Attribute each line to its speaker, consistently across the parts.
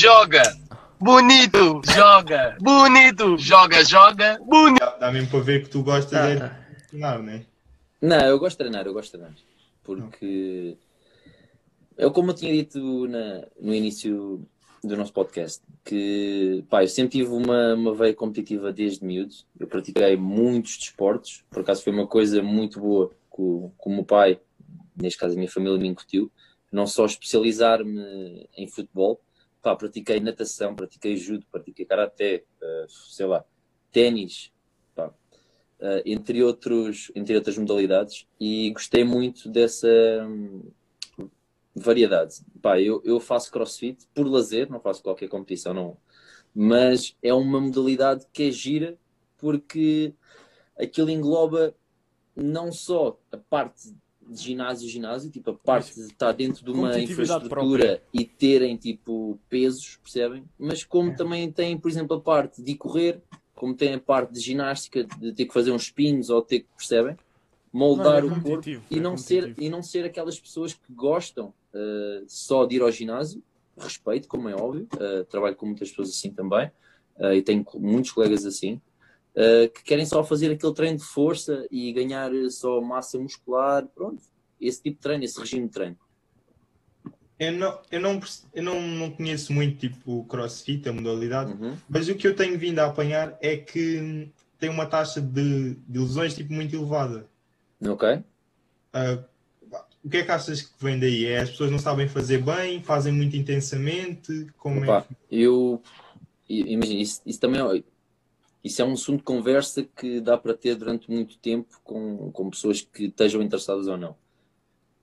Speaker 1: joga. Bonito, joga. Bonito, joga, joga. Bonito.
Speaker 2: Dá, dá mesmo para ver que tu gostas
Speaker 3: Tá,
Speaker 2: é de
Speaker 3: tá.
Speaker 2: treinar, não é?
Speaker 4: Não, eu gosto de treinar, eu gosto de treinar. Porque eu como eu tinha dito na- no início do nosso podcast, que pá, eu sempre tive uma, uma veia competitiva desde miúdo. Eu pratiquei muitos desportos, por acaso foi uma coisa muito boa que o, que o meu pai, neste caso a minha família, me incutiu. Não só especializar-me em futebol, pá, pratiquei natação, pratiquei judo, pratiquei karaté, eh, sei lá, ténis, eh, entre, outros, entre outras modalidades, e gostei muito dessa hum, variedade. Pá, eu, eu faço crossfit por lazer, não faço qualquer competição, não. Mas é uma modalidade que é gira porque aquilo engloba não só a parte de ginásio, ginásio, tipo a parte de estar dentro de uma infraestrutura e terem tipo pesos, percebem? Mas como também tem, por exemplo, a parte de correr, como tem a parte de ginástica, de ter que fazer uns spins ou ter que, percebem? Moldar
Speaker 5: Não, é
Speaker 4: o corpo e
Speaker 5: é
Speaker 4: não, ser, e não ser aquelas pessoas que gostam uh, só de ir ao ginásio, respeito, como é óbvio, uh, trabalho com muitas pessoas assim também, uh, e tenho muitos colegas assim, uh, que querem só fazer aquele treino de força e ganhar só massa muscular, pronto, esse tipo de treino, esse regime de treino.
Speaker 2: Eu não, eu não, eu não, não conheço muito tipo crossfit, a modalidade,
Speaker 4: Uhum.
Speaker 2: mas o que eu tenho vindo a apanhar é que tem uma taxa de, de lesões tipo, muito elevada.
Speaker 4: Ok?
Speaker 2: Ah, o que é que achas que vem daí? É as pessoas não sabem fazer bem, fazem muito intensamente? Como
Speaker 4: Opa,
Speaker 2: é?
Speaker 4: eu i- imagina, isso, isso também é, isso é um assunto de conversa que dá para ter durante muito tempo com, com pessoas que estejam interessadas ou não.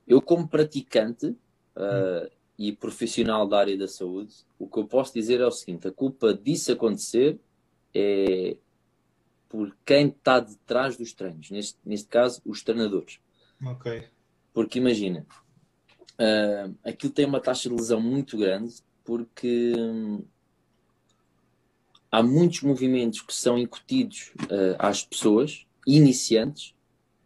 Speaker 4: Eu, como praticante uh, e profissional da área da saúde, o que eu posso dizer é o seguinte: a culpa disso acontecer é por quem está detrás dos treinos, neste, neste caso, os treinadores.
Speaker 2: Ok.
Speaker 4: Porque imagina, ah, aquilo tem uma taxa de lesão muito grande porque hum, há muitos movimentos que são incutidos ah, às pessoas, iniciantes,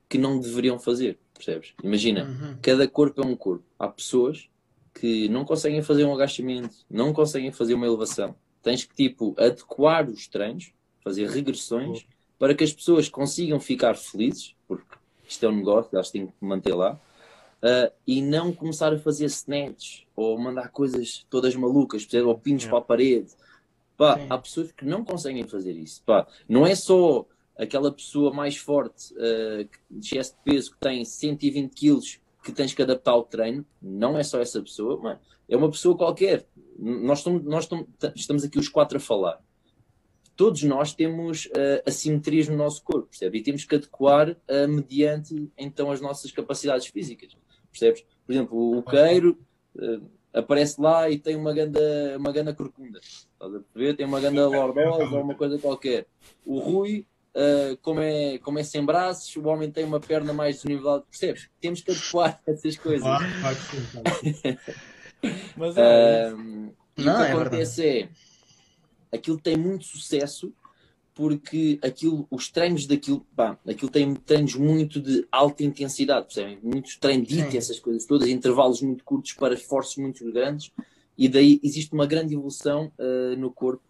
Speaker 4: que não deveriam fazer, percebes? Imagina,
Speaker 3: Uhum.
Speaker 4: cada corpo é um corpo. Há pessoas que não conseguem fazer um agachamento, não conseguem fazer uma elevação. Tens que, tipo, adequar os treinos, fazer regressões, para que as pessoas consigam ficar felizes, porque isto é um negócio, elas têm que manter lá, ah, e não começar a fazer snatch ou mandar coisas todas malucas, percebe? ou pinos
Speaker 5: Yeah.
Speaker 4: para a parede. Pá,
Speaker 3: Sim.
Speaker 4: há pessoas que não conseguem fazer isso. Pá, não é só aquela pessoa mais forte que- de excesso de peso que tem 120 quilos que tens que adaptar ao treino, não é só essa pessoa, mano. é uma pessoa qualquer. Nós, estamos, nós estamos, estamos aqui os quatro a falar todos nós temos uh, assimetrias no nosso corpo, percebe? E temos que adequar uh, mediante então as nossas capacidades físicas, percebes? Por exemplo, o Queiro uh, aparece lá e tem uma ganda, uma ganda corcunda, estás a ver? Tem uma ganda lordosa ou uma coisa qualquer. O Rui, uh, como, é, como é sem braços, o homem tem uma perna mais desnivelada, percebes? Temos que adequar essas coisas.
Speaker 2: Claro, claro que sim, claro que sim.
Speaker 5: Mas é,
Speaker 4: Um, e
Speaker 3: Não,
Speaker 4: o que
Speaker 3: é
Speaker 4: acontece é aquilo tem muito sucesso porque aquilo, os treinos daquilo, pá, aquilo tem treinos muito de alta intensidade, percebem? Muitos treinos
Speaker 3: Sim.
Speaker 4: essas coisas todas, intervalos muito curtos para esforços muito grandes, e daí existe uma grande evolução ah, no corpo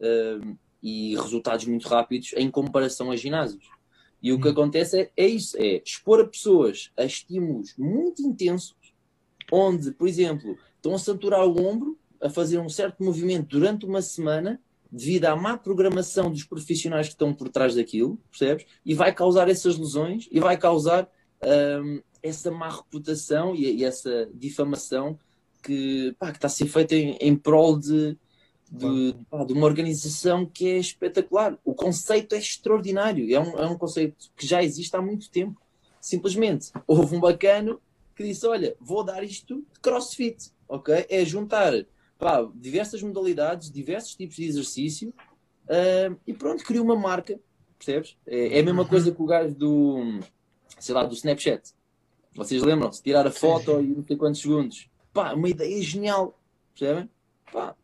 Speaker 4: ah, e resultados muito rápidos em comparação a ginásios. E o que
Speaker 2: Hum.
Speaker 4: acontece é, é isso, é expor a pessoas a estímulos muito intensos, onde, por exemplo, estão a saturar o ombro, a fazer um certo movimento durante uma semana, devido à má programação dos profissionais que estão por trás daquilo, percebes? E vai causar essas lesões e vai causar hum, essa má reputação e, e essa difamação que, pá, que está a ser feita em, em prol de, de, pá, de uma organização que é espetacular. O conceito é extraordinário, é um, é um conceito que já existe há muito tempo. Simplesmente houve um bacano que disse: Olha, vou dar isto de crossfit, ok? É juntar pá, diversas modalidades, diversos tipos de exercício ah, e pronto, criou uma marca, percebes? É, é a mesma coisa que o gajo do, sei lá, do Snapchat. Vocês lembram-se? Tirar a foto e não sei quantos segundos. Pá, uma ideia genial, percebem? Pá,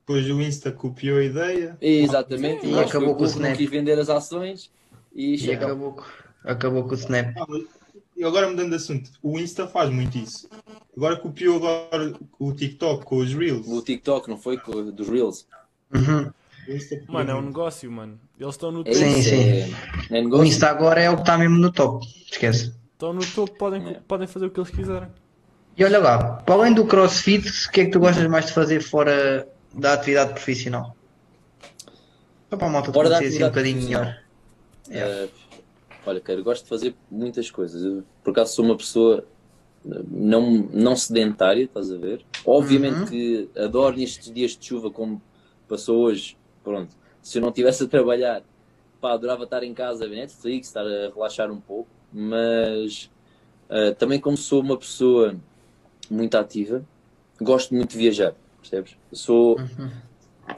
Speaker 2: Depois o Insta copiou a ideia.
Speaker 4: exatamente.
Speaker 3: Sim,
Speaker 4: e
Speaker 3: acabou com o
Speaker 4: não
Speaker 3: Snap.
Speaker 4: quis vender as ações e,
Speaker 3: E acabou, com- acabou com o Snap.
Speaker 2: E agora mudando de assunto, o Insta faz muito isso. Agora copiou agora o TikTok com os Reels.
Speaker 4: O TikTok, não foi? Com- Dos Reels.
Speaker 3: Uhum.
Speaker 5: Mano, é um negócio, mano. Eles estão no
Speaker 4: É
Speaker 5: topo.
Speaker 3: Sim,
Speaker 4: isso,
Speaker 3: sim.
Speaker 4: É, é
Speaker 3: O. Insta agora é o que está mesmo no top. Esquece.
Speaker 5: Estão no topo, podem,
Speaker 4: É.
Speaker 5: podem fazer o que eles quiserem.
Speaker 3: E olha lá, para além do crossfit, o que é que tu gostas mais de fazer fora da atividade profissional? Só para a malta te
Speaker 4: Fora
Speaker 3: conhecer assim um bocadinho melhor.
Speaker 4: Eh, olha, cara, eu gosto de fazer muitas coisas. Eu, por acaso, sou uma pessoa eh, não, não sedentária, estás a ver? Obviamente
Speaker 3: Uhum.
Speaker 4: que adoro nestes dias de chuva, como passou hoje. Pronto, se eu não estivesse a trabalhar, pá, adorava estar em casa a ver Netflix, estar a relaxar um pouco. Mas eh, também, como sou uma pessoa muito ativa, gosto muito de viajar, percebes? Sou.
Speaker 3: Uhum.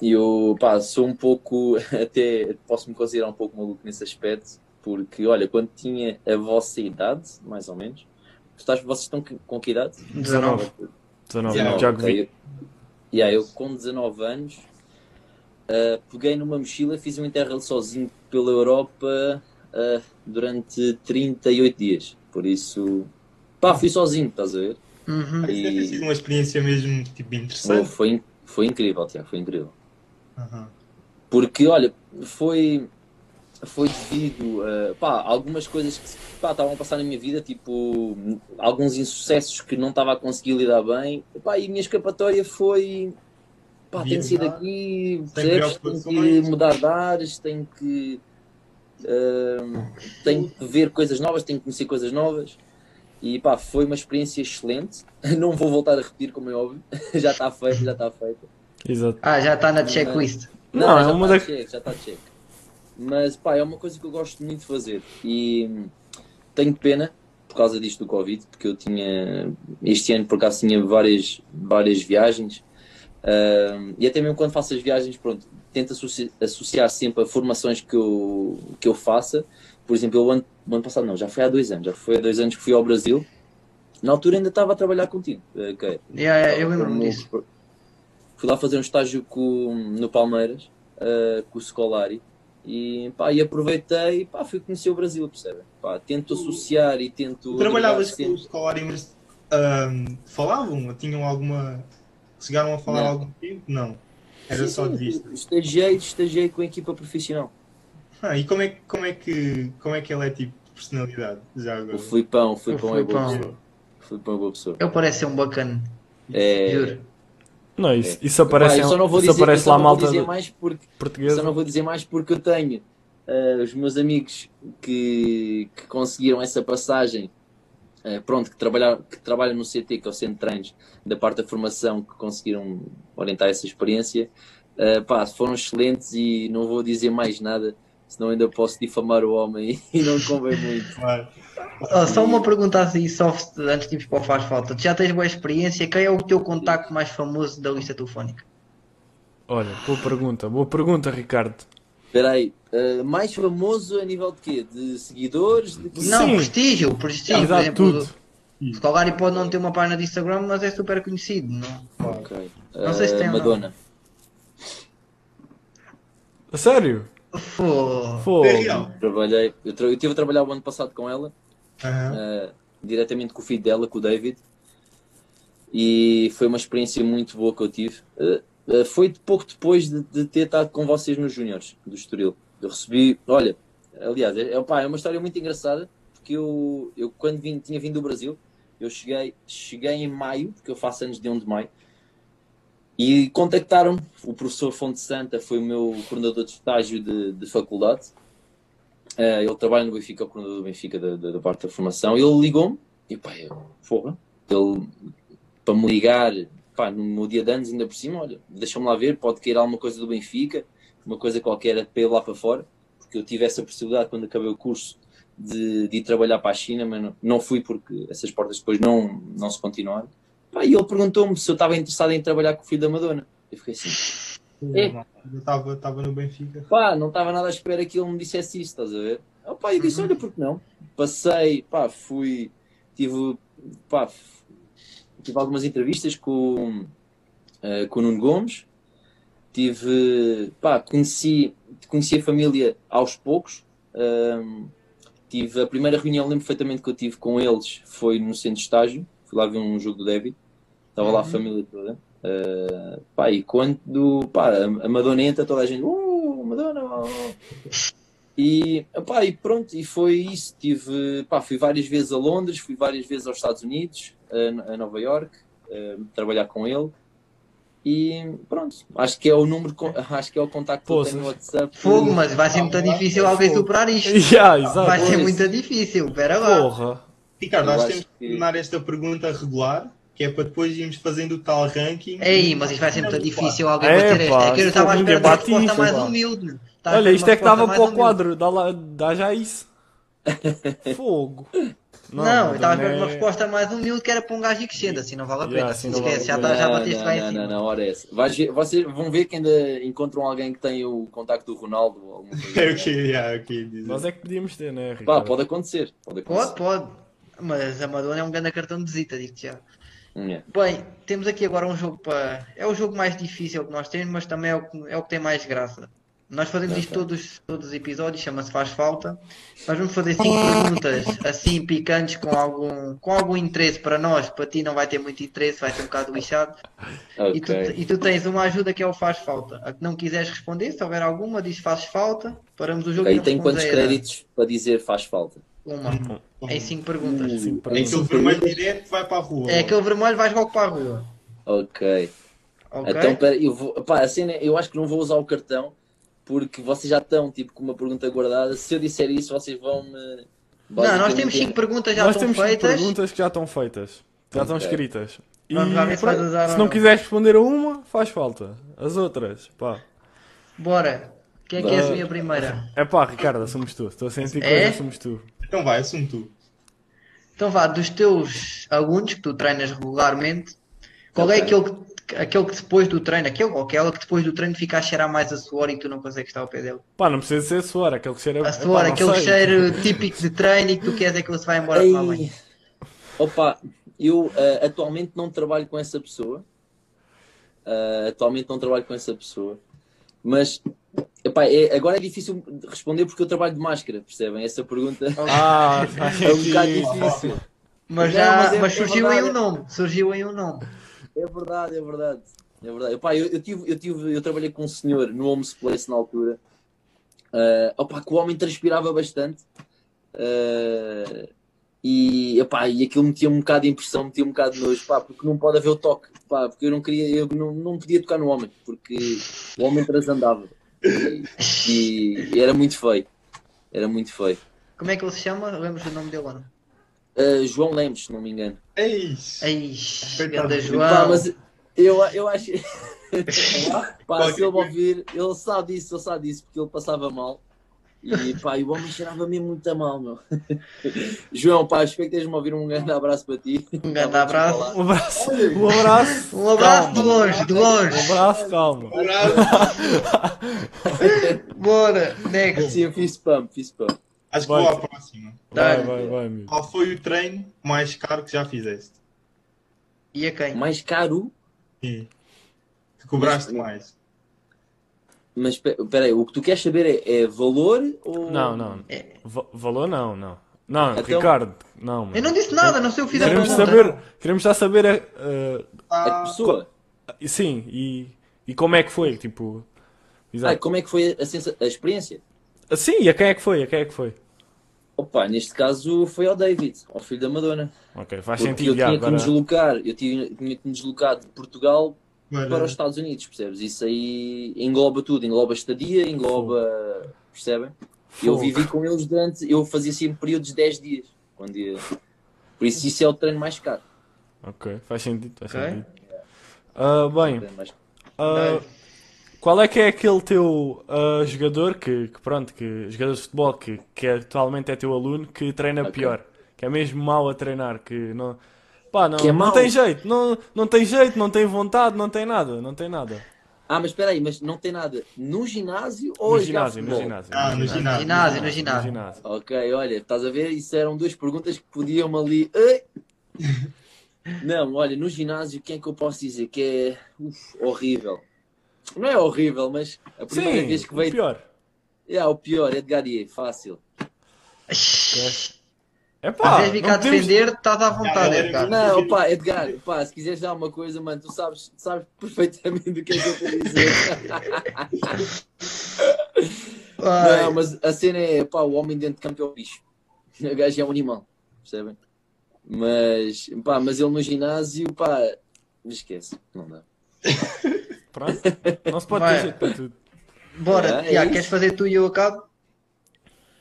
Speaker 4: Eu, pá, sou um pouco, até posso me considerar um pouco maluco nesse aspecto, porque, olha, quando tinha a vossa idade, mais ou menos, estás, vocês estão com que idade?
Speaker 3: 19.
Speaker 5: 19,
Speaker 2: Yeah,
Speaker 5: já que vi.
Speaker 4: Ok, eu- Yeah, eu com 19 anos ah, peguei numa mochila e fiz um interrail sozinho pela Europa ah, durante 38 dias. Por isso, pá, fui sozinho, estás a ver?
Speaker 3: Uhum.
Speaker 2: Ter sido uma experiência mesmo tipo
Speaker 4: Oh,
Speaker 2: interessante.
Speaker 4: foi, in- foi incrível, Tiago, foi incrível.
Speaker 2: Aham.
Speaker 4: Porque, olha, foi, foi devido a pá, algumas coisas que pá, estavam a passar na minha vida, tipo alguns insucessos que não estava a conseguir lidar bem. Pá, e a minha escapatória foi pá, tenho que sair daqui, percebes? Tenho que mudar de ares, tenho que, ahm, tenho que ver coisas novas, tenho que conhecer coisas novas. E pá, foi uma experiência excelente. Não vou voltar a repetir, como é óbvio. já está feito, já está feito.
Speaker 5: Exato.
Speaker 3: Ah, já está na checklist.
Speaker 5: Não, é
Speaker 4: já
Speaker 5: uma
Speaker 4: está
Speaker 5: da-
Speaker 4: check, já está check. Mas pá, é uma coisa que eu gosto muito de fazer. E hum, tenho pena por causa disto do Covid, porque eu tinha este ano por acaso tinha várias, várias viagens. Hum, e até mesmo quando faço as viagens, pronto, tento associ- associar sempre a formações que eu, que eu faça. Por exemplo, eu, o ano, ano passado não, já foi há dois anos, já foi há dois anos que fui ao Brasil. Na altura ainda estava a trabalhar contigo, eh, ok?
Speaker 3: Yeah, yeah, eu lembro-me disso.
Speaker 4: Fui lá fazer um estágio com, no Palmeiras, eh, com o Scolari, e, pá, e aproveitei pá, fui conhecer o Brasil, percebem? Pá, tento associar e tento.
Speaker 2: Trabalhavas com os Colari, mas ahm, falavam? Tinham alguma. Chegaram a falar
Speaker 4: Não.
Speaker 2: algum tempo? Não. Era
Speaker 4: Sim,
Speaker 2: só de vista.
Speaker 4: Estagiei, estagiei com a equipa profissional.
Speaker 2: Ah, e como é, que- como, é que, como é que ele é tipo de personalidade? Já agora.
Speaker 4: O Filipão, o Filipão é boa pessoa. O Filipão é boa pessoa.
Speaker 3: Ele parece ser um bacana.
Speaker 4: É,
Speaker 3: Juro.
Speaker 5: Não, isso, isso aparece,
Speaker 4: eu só não vou
Speaker 5: isso
Speaker 4: dizer,
Speaker 5: aparece
Speaker 4: eu
Speaker 5: lá
Speaker 4: não vou
Speaker 5: malta
Speaker 4: dizer mais porque
Speaker 5: portuguesa.
Speaker 4: Só não vou dizer mais porque eu tenho eh, os meus amigos que, que conseguiram essa passagem, eh, pronto, que, trabalhar, que trabalham no CT, que é o Centro de Treinos, da parte da formação, que conseguiram orientar essa experiência. Eh, pá, foram excelentes e não vou dizer mais nada, senão ainda posso difamar o homem e não convém muito.
Speaker 2: Claro.
Speaker 3: Oh, só uma pergunta assim, soft, antes de ir para o faz falta. Tu já tens boa experiência? Quem é o teu contacto mais famoso da lista telefónica?
Speaker 5: Olha, boa pergunta, boa pergunta, Ricardo.
Speaker 4: Espera aí, eh, mais famoso a nível de quê? De seguidores? De?
Speaker 3: Não,
Speaker 5: Sim.
Speaker 3: prestígio, prestígio. Por exemplo,
Speaker 5: tudo.
Speaker 3: o Scolari pode não ter uma página de Instagram, mas é super conhecido, não?
Speaker 4: Ok.
Speaker 3: Não sei se
Speaker 4: Eh,
Speaker 3: tem.
Speaker 4: Madonna.
Speaker 5: A sério?
Speaker 4: Trabalhei, eu, tra- eu estive a trabalhar o ano passado com ela.
Speaker 2: Aham.
Speaker 4: uh, diretamente com o filho dela, com o David. E foi uma experiência muito boa que eu tive. Uh, uh, foi de pouco depois de, de ter estado com vocês nos Júniores do Estoril. Eu recebi, olha, aliás, é, é, pá, é uma história muito engraçada, porque eu, eu quando vim, tinha vindo do Brasil, eu cheguei, cheguei em maio, porque eu faço anos de 1 de maio, e contactaram-me. O professor Fonte Santa foi o meu coordenador de estágio de, de faculdade. Uh, ele trabalha no Benfica, o coordenador do Benfica da, da, da parte da formação. Ele ligou-me e pá, eu, porra, ele para me ligar, pá, no meu dia de anos, ainda por cima, olha, deixa-me lá ver, pode querer alguma coisa do Benfica, uma coisa qualquer para ir lá para fora, porque eu tive essa possibilidade quando acabei o curso de, de ir trabalhar para a China, mas não, não fui porque essas portas depois não, não se continuaram. E ele perguntou-me se eu estava interessado em trabalhar com o filho da Madonna. Eu fiquei assim, É.
Speaker 2: Eu estava estava no Benfica.
Speaker 4: pá, não estava nada à espera que ele me dissesse isso, estás a ver? Ah, pá, eu disse, olha, por que não? Passei, pá, fui, tive, pá, tive algumas entrevistas com, eh, com o Nuno Gomes, tive, pá, conheci, conheci a família aos poucos, Ahm, tive a primeira reunião, lembro perfeitamente que eu tive com eles, foi no centro de estágio, fui lá ver um jogo do Derby, estava lá a família toda. Uh, pá, e quando pá, a Madonna entra, toda a gente, uh, Madonna! oh." E, pá, e pronto, e foi isso. Tive, pá, fui várias vezes a Londres, fui várias vezes aos Estados Unidos, a, a Nova York, uh, trabalhar com ele. E pronto, acho que é o número, acho que é o contacto que eu tenho no WhatsApp.
Speaker 3: Fogo, mas vai ser muito difícil alguém superar isto.
Speaker 5: Yeah.
Speaker 3: Vai ser muito difícil, pera lá.
Speaker 5: Porra.
Speaker 2: Ricardo, acho temos que
Speaker 4: que-
Speaker 2: tornar esta pergunta regular, que é para depois irmos fazendo o tal ranking.
Speaker 3: Ei, mas isto vai ser muito difícil alguém
Speaker 5: É,
Speaker 3: bater esta.
Speaker 5: pá,
Speaker 3: É que eu estava à espera de uma resposta mais
Speaker 5: pá.
Speaker 3: humilde. Estava à
Speaker 5: Olha, isto é que
Speaker 3: resposta
Speaker 5: para o quadro. Dá, lá, dá já isso. Fogo.
Speaker 3: Não, eu estava à espera de uma
Speaker 5: é-
Speaker 3: resposta mais humilde que era para um gajo que crescendo, assim não vale a
Speaker 5: Yeah,
Speaker 3: pena.
Speaker 5: assim não
Speaker 3: Esquece, já,
Speaker 5: vale a
Speaker 3: tá, já
Speaker 4: Não,
Speaker 3: bateste
Speaker 4: não,
Speaker 3: lá em
Speaker 4: não, não, não, ora é essa. Vais ver- vocês vão ver que ainda encontram alguém que tem o contacto do Ronaldo ou alguma coisa.
Speaker 2: É o que yeah, o que eu ia dizer.
Speaker 5: Nós é que podíamos ter, né,
Speaker 4: Pá,
Speaker 5: Ricardo?
Speaker 4: pode acontecer. Pode acontecer.
Speaker 3: Pode, pode. Mas a Madonna é um grande cartão de visita, digo-te já.
Speaker 4: É.
Speaker 3: Bem, temos aqui agora um jogo para. É o jogo mais difícil que nós temos, mas também é o que, é o que tem mais graça. Nós fazemos isto todos, todos os episódios, chama-se Faz Falta. Nós vamos fazer cinco perguntas assim picantes com algum, com algum interesse para nós. Para ti não vai ter muito interesse, vai ser um bocado lixado. E, tu, e tu tens uma ajuda que é o Faz Falta. A que não quiseres responder, se houver alguma, diz Faz Falta. Paramos o jogo
Speaker 4: Ok,
Speaker 3: e
Speaker 4: tem quantos créditos para dizer faz falta?
Speaker 3: Uma. Em cinco perguntas.
Speaker 5: Sim, para
Speaker 2: É aquele vermelho direto vai para a rua.
Speaker 3: É aquele vermelho, vais logo para a rua.
Speaker 4: Ok.
Speaker 3: Ok?
Speaker 4: Então, pera, eu vou. Pá, a cena, é- eu acho que não vou usar o cartão porque vocês já estão tipo com uma pergunta guardada. Se eu disser isso, vocês vão me.
Speaker 3: Não, nós temos cinco perguntas já
Speaker 5: Nós
Speaker 3: estão
Speaker 5: temos cinco
Speaker 3: feitas.
Speaker 5: perguntas que já estão feitas. Já estão
Speaker 4: Ok.
Speaker 5: escritas. E
Speaker 3: Vamos lá ver se vais
Speaker 5: pronto,
Speaker 3: usar
Speaker 5: se
Speaker 3: ou
Speaker 5: não
Speaker 3: não.
Speaker 5: quiseres responder a uma, faz falta. As outras, pá.
Speaker 3: Bora. Quem é que é a minha primeira?
Speaker 5: É pá, Ricardo, assumes tu. Estou a sentir
Speaker 3: É?
Speaker 5: coisa, assumes tu.
Speaker 2: Então vai, assume tu.
Speaker 3: Então vá, dos teus alunos que tu treinas regularmente, qual é aquele que, aquele que depois do treino, aquele ou aquela que depois do treino fica a cheirar mais a suor e tu não consegues estar ao pé dele?
Speaker 5: Pá, não precisa ser suor, aquele que cheira.
Speaker 3: A suor, aquele
Speaker 5: sei.
Speaker 3: cheiro típico de treino e que tu queres é que ele se vai embora tomar banho.
Speaker 4: Ei. Opa, eu ah, atualmente não trabalho com essa pessoa. Ah, atualmente não trabalho com essa pessoa. Mas epá, é- agora é difícil de responder porque eu trabalho de máscara, percebem? Essa pergunta
Speaker 5: Ah,
Speaker 4: é um bocado difícil.
Speaker 3: Mas, já,
Speaker 4: mas
Speaker 3: mas,
Speaker 4: é- é
Speaker 3: surgiu aí
Speaker 4: verdade.
Speaker 3: um nome, surgiu aí um nome.
Speaker 4: É verdade, é verdade. É verdade. Epá, eu, eu, tive, eu, tive, eu trabalhei com um senhor no Homes Place na altura. Ah, opá, que o homem transpirava bastante. Ah, e, epá, e aquilo metia um bocado de impressão, metia um bocado de nojo, pá, porque não pode haver o toque, pá, porque eu não queria, eu não, não podia tocar no homem, porque o homem transandava. E, e era muito feio. Era muito feio.
Speaker 3: Como é que ele se chama? Lembras o nome dele ou não?
Speaker 4: Ah, João Lemos, se não me engano.
Speaker 2: Eis!
Speaker 3: Ei,
Speaker 2: Coitado.
Speaker 3: ganda
Speaker 4: Pá,
Speaker 3: João.
Speaker 4: mas eu, eu acho. pá, se ele ouvir, ele sabe disso, ele sabe disso, porque ele passava mal. E pá, e o homem cheirava mesmo muito a mal, meu. João, pá, espero que estejas-me a ouvir. Um grande abraço para ti.
Speaker 3: Um grande abraço.
Speaker 5: Um abraço. Um abraço.
Speaker 3: Um abraço de longe, de
Speaker 5: Um
Speaker 3: longe.
Speaker 5: abraço, calma.
Speaker 3: Bora, next.
Speaker 4: Sim, eu fiz spam, fiz spam.
Speaker 2: Acho que
Speaker 5: Vai.
Speaker 2: vou à próxima.
Speaker 5: Vai, vai, vai, amigo.
Speaker 2: Qual foi o treino mais caro que já fizeste?
Speaker 3: E a quem?
Speaker 4: Mais caro,
Speaker 2: Sim. Que cobraste mais?
Speaker 4: Mas pe- peraí, o que tu queres saber é, é valor ou.
Speaker 5: Não, não.
Speaker 3: É.
Speaker 5: Va- valor não, não. Não,
Speaker 4: Então-
Speaker 5: Ricardo, não. mano.
Speaker 3: Eu não disse nada, não sei o que fiz a
Speaker 5: Queremos
Speaker 3: pergunta.
Speaker 5: saber, queremos já saber eh,
Speaker 4: É
Speaker 2: Ah,
Speaker 4: de pessoa.
Speaker 5: eh, sim, e, e como é que foi, tipo,
Speaker 4: Ah,
Speaker 5: exato.
Speaker 4: como é que foi a, sensa- a experiência?
Speaker 5: Ah, Sim, e a quem é que foi, a quem é que foi?
Speaker 4: Opa, neste caso foi ao David, ao filho da Madonna.
Speaker 5: Ok, faz
Speaker 4: Porque
Speaker 5: sentido,
Speaker 4: eu
Speaker 5: já,
Speaker 4: tinha que me deslocar, eu tinha, tinha que me deslocar de Portugal
Speaker 2: para-
Speaker 4: para os Estados Unidos, percebes? Isso aí engloba tudo, engloba estadia, engloba. Percebem? Eu vivi com eles durante. Eu fazia sempre períodos de 10 dias. Quando ia... Por isso, isso é o treino mais caro.
Speaker 5: Ok, faz sentido, faz
Speaker 3: Ok.
Speaker 5: sentido. Ah,
Speaker 4: O
Speaker 5: bem, ah, qual é que é aquele teu ah, jogador que, que, pronto, que jogador de futebol que, que atualmente é teu aluno que treina
Speaker 4: Ok.
Speaker 5: pior, que é mesmo mau a treinar, que não, pá, não,
Speaker 4: Que é
Speaker 5: não
Speaker 4: mau?
Speaker 5: tem jeito, não, não tem jeito, não tem vontade, não tem nada, não tem nada.
Speaker 4: Ah, mas espera aí, mas não tem nada no ginásio ou
Speaker 5: No ginásio, no ginásio.
Speaker 2: Ah, no ginásio.
Speaker 3: Ginásio, no
Speaker 5: No
Speaker 3: ginásio.
Speaker 5: ginásio.
Speaker 4: Ok, olha, estás a ver? Isso eram duas perguntas que podiam ali. Não, olha, no ginásio, quem é que eu posso dizer que é uf, horrível? Não é horrível, mas a primeira
Speaker 5: Sim,
Speaker 4: vez que
Speaker 5: o
Speaker 4: veio.
Speaker 5: pior.
Speaker 4: É, o pior, Edgar Iê, fácil.
Speaker 5: É
Speaker 3: Se
Speaker 5: pá,
Speaker 3: quiseres vir cá
Speaker 5: não podemos...
Speaker 3: defender, estás à vontade,
Speaker 2: galera,
Speaker 3: Edgar.
Speaker 4: Não, pá, Edgar, pá, se quiseres dar uma coisa, mano, tu sabes, sabes perfeitamente do que é que eu estou a dizer. Não, mas a cena é, pá, o homem dentro de campo é o bicho. O gajo é um animal, percebem? Mas, pá, mas ele no ginásio, pá, me esquece, não dá.
Speaker 5: Pronto. Não se pode ter jeito para tudo.
Speaker 3: Bora,
Speaker 4: É, é
Speaker 3: Tiago, queres fazer tu e eu acabo?